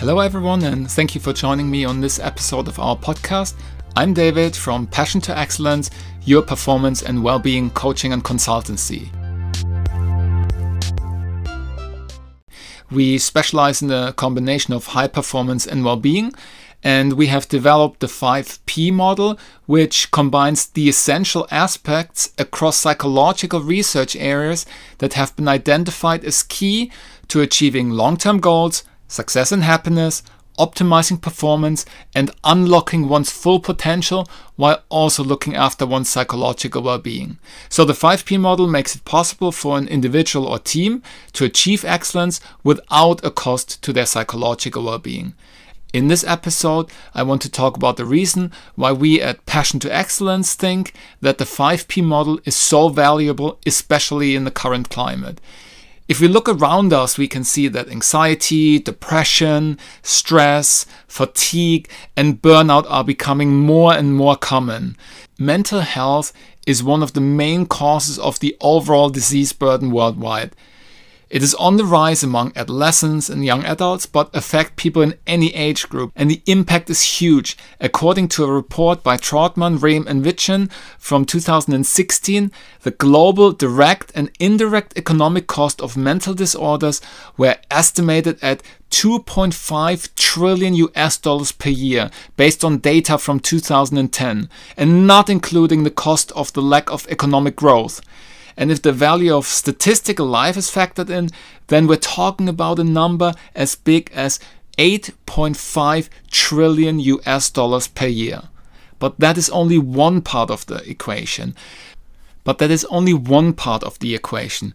Hello, everyone, and thank you for joining me on this episode of our podcast. I'm David from Passion2Excellence, your performance and well-being coaching and consultancy. We specialize in the combination of high performance and well-being, and we have developed the 5P model, which combines the essential aspects across psychological research areas that have been identified as key to achieving long term goals, success and happiness, optimizing performance, and unlocking one's full potential while also looking after one's psychological well being. So, the 5P model makes it possible for an individual or team to achieve excellence without a cost to their psychological well being. In this episode, I want to talk about the reason why we at Passion2Excellence think that the 5P model is so valuable, especially in the current climate. If we look around us, we can see that anxiety, depression, stress, fatigue, and burnout are becoming more and more common. Mental health is one of the main causes of the overall disease burden worldwide. It is on the rise among adolescents and young adults, but affect people in any age group, and the impact is huge. According to a report by Trautmann, Rehm, and Wittchen from 2016, the global direct and indirect economic cost of mental disorders were estimated at 2.5 trillion US dollars per year based on data from 2010 and not including the cost of the lack of economic growth. And if the value of statistical life is factored in, then we're talking about a number as big as 8.5 trillion US dollars per year. But that is only one part of the equation. But that is only one part of the equation.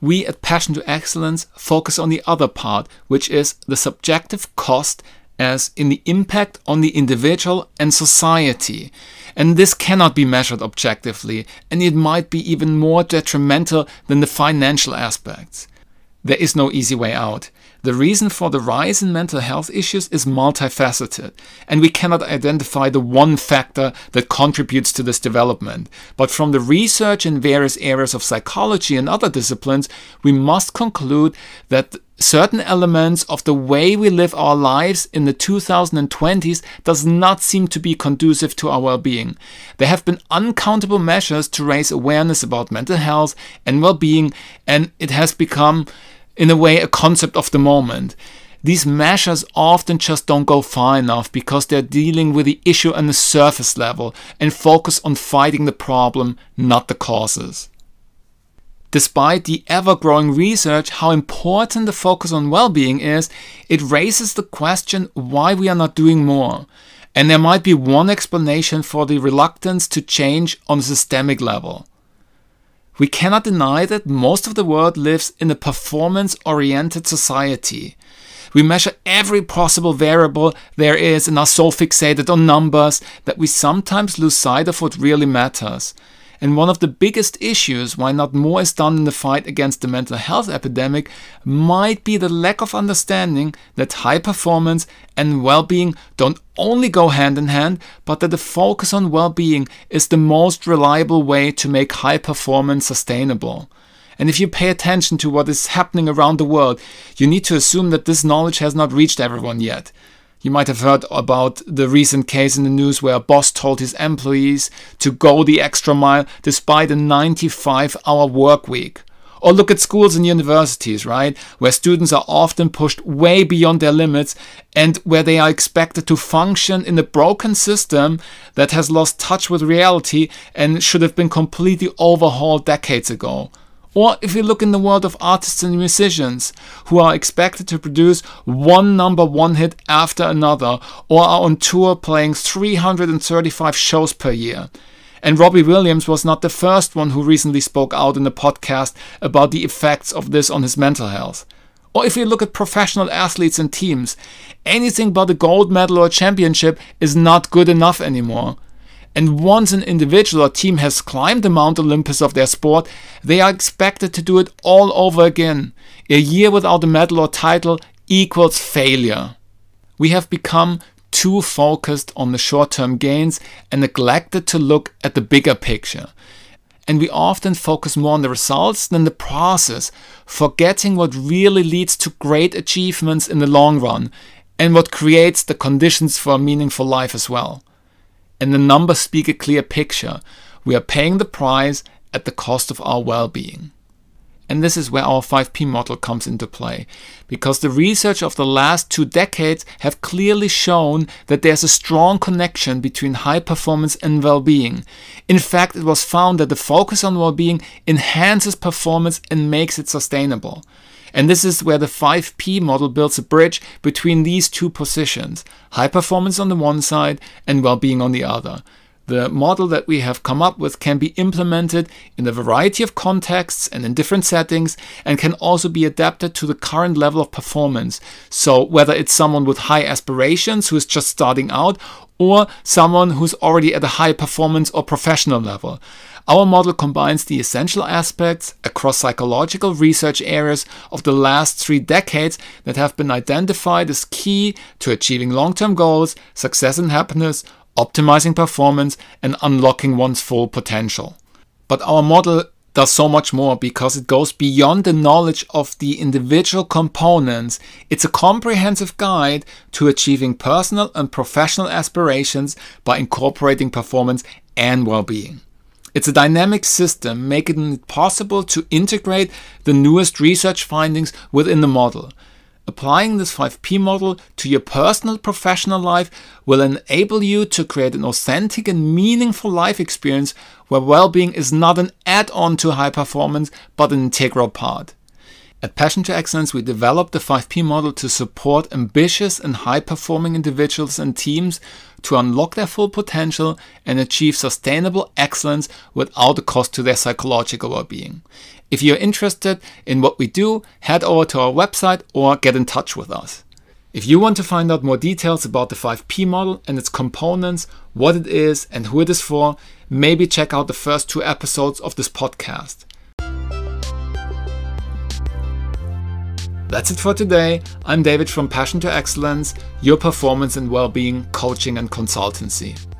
We at Passion2Excellence focus on the other part, which is the subjective cost as in the impact on the individual and society. And this cannot be measured objectively, and it might be even more detrimental than the financial aspects. There is no easy way out. The reason for the rise in mental health issues is multifaceted, and we cannot identify the one factor that contributes to this development. But from the research in various areas of psychology and other disciplines, we must conclude that certain elements of the way we live our lives in the 2020s does not seem to be conducive to our well-being. There have been uncountable measures to raise awareness about mental health and well-being and it has become in a way a concept of the moment. These measures often just don't go far enough because they're dealing with the issue on the surface level and focus on fighting the problem, not the causes. Despite the ever growing research how important the focus on well being is, it raises the question why we are not doing more. And there might be one explanation for the reluctance to change on a systemic level. We cannot deny that most of the world lives in a performance oriented society. We measure every possible variable there is and are so fixated on numbers that we sometimes lose sight of what really matters. And one of the biggest issues why not more is done in the fight against the mental health epidemic might be the lack of understanding that high performance and well being don't only go hand in hand, but that the focus on well being is the most reliable way to make high performance sustainable. And if you pay attention to what is happening around the world, you need to assume that this knowledge has not reached everyone yet. You might have heard about the recent case in the news where a boss told his employees to go the extra mile despite a 95 hour work week. Or look at schools and universities, right? Where students are often pushed way beyond their limits and where they are expected to function in a broken system that has lost touch with reality and should have been completely overhauled decades ago. Or if you look in the world of artists and musicians who are expected to produce one number one hit after another or are on tour playing 335 shows per year. And Robbie Williams was not the first one who recently spoke out in a podcast about the effects of this on his mental health. Or if you look at professional athletes and teams, anything but a gold medal or championship is not good enough anymore. And once an individual or team has climbed the Mount Olympus of their sport, they are expected to do it all over again. A year without a medal or title equals failure. We have become too focused on the short term gains and neglected to look at the bigger picture. And we often focus more on the results than the process, forgetting what really leads to great achievements in the long run. and what creates the conditions for a meaningful life as well. And the numbers speak a clear picture. We are paying the price at the cost of our well being. And this is where our 5P model comes into play, because the research of the last two decades have clearly shown that there's a strong connection between high performance and well-being. In fact, it was found that the focus on well-being enhances performance and makes it sustainable. And this is where the 5P model builds a bridge between these two positions, high performance on the one side and well-being on the other. The model that we have come up with can be implemented in a variety of contexts and in different settings and can also be adapted to the current level of performance. So, whether it's someone with high aspirations who is just starting out or someone who's already at a high performance or professional level. Our model combines the essential aspects across psychological research areas of the last three decades that have been identified as key to achieving long term goals, success, and happiness optimizing performance, and unlocking one's full potential. But our model does so much more because it goes beyond the knowledge of the individual components. It's a comprehensive guide to achieving personal and professional aspirations by incorporating performance and well being. It's a dynamic system, making it possible to integrate the newest research findings within the model. Applying this 5P model to your personal professional life will enable you to create an authentic and meaningful life experience where well being is not an add on to high performance but an integral part. At Passion2Excellence, we developed the 5P model to support ambitious and high performing individuals and teams to unlock their full potential and achieve sustainable excellence without a cost to their psychological well being. If you're interested in what we do, head over to our website or get in touch with us. If you want to find out more details about the 5P model and its components, what it is, and who it is for, maybe check out the first two episodes of this podcast. That's it for today. I'm David from Passion2Excellence, your performance and well-being coaching and consultancy.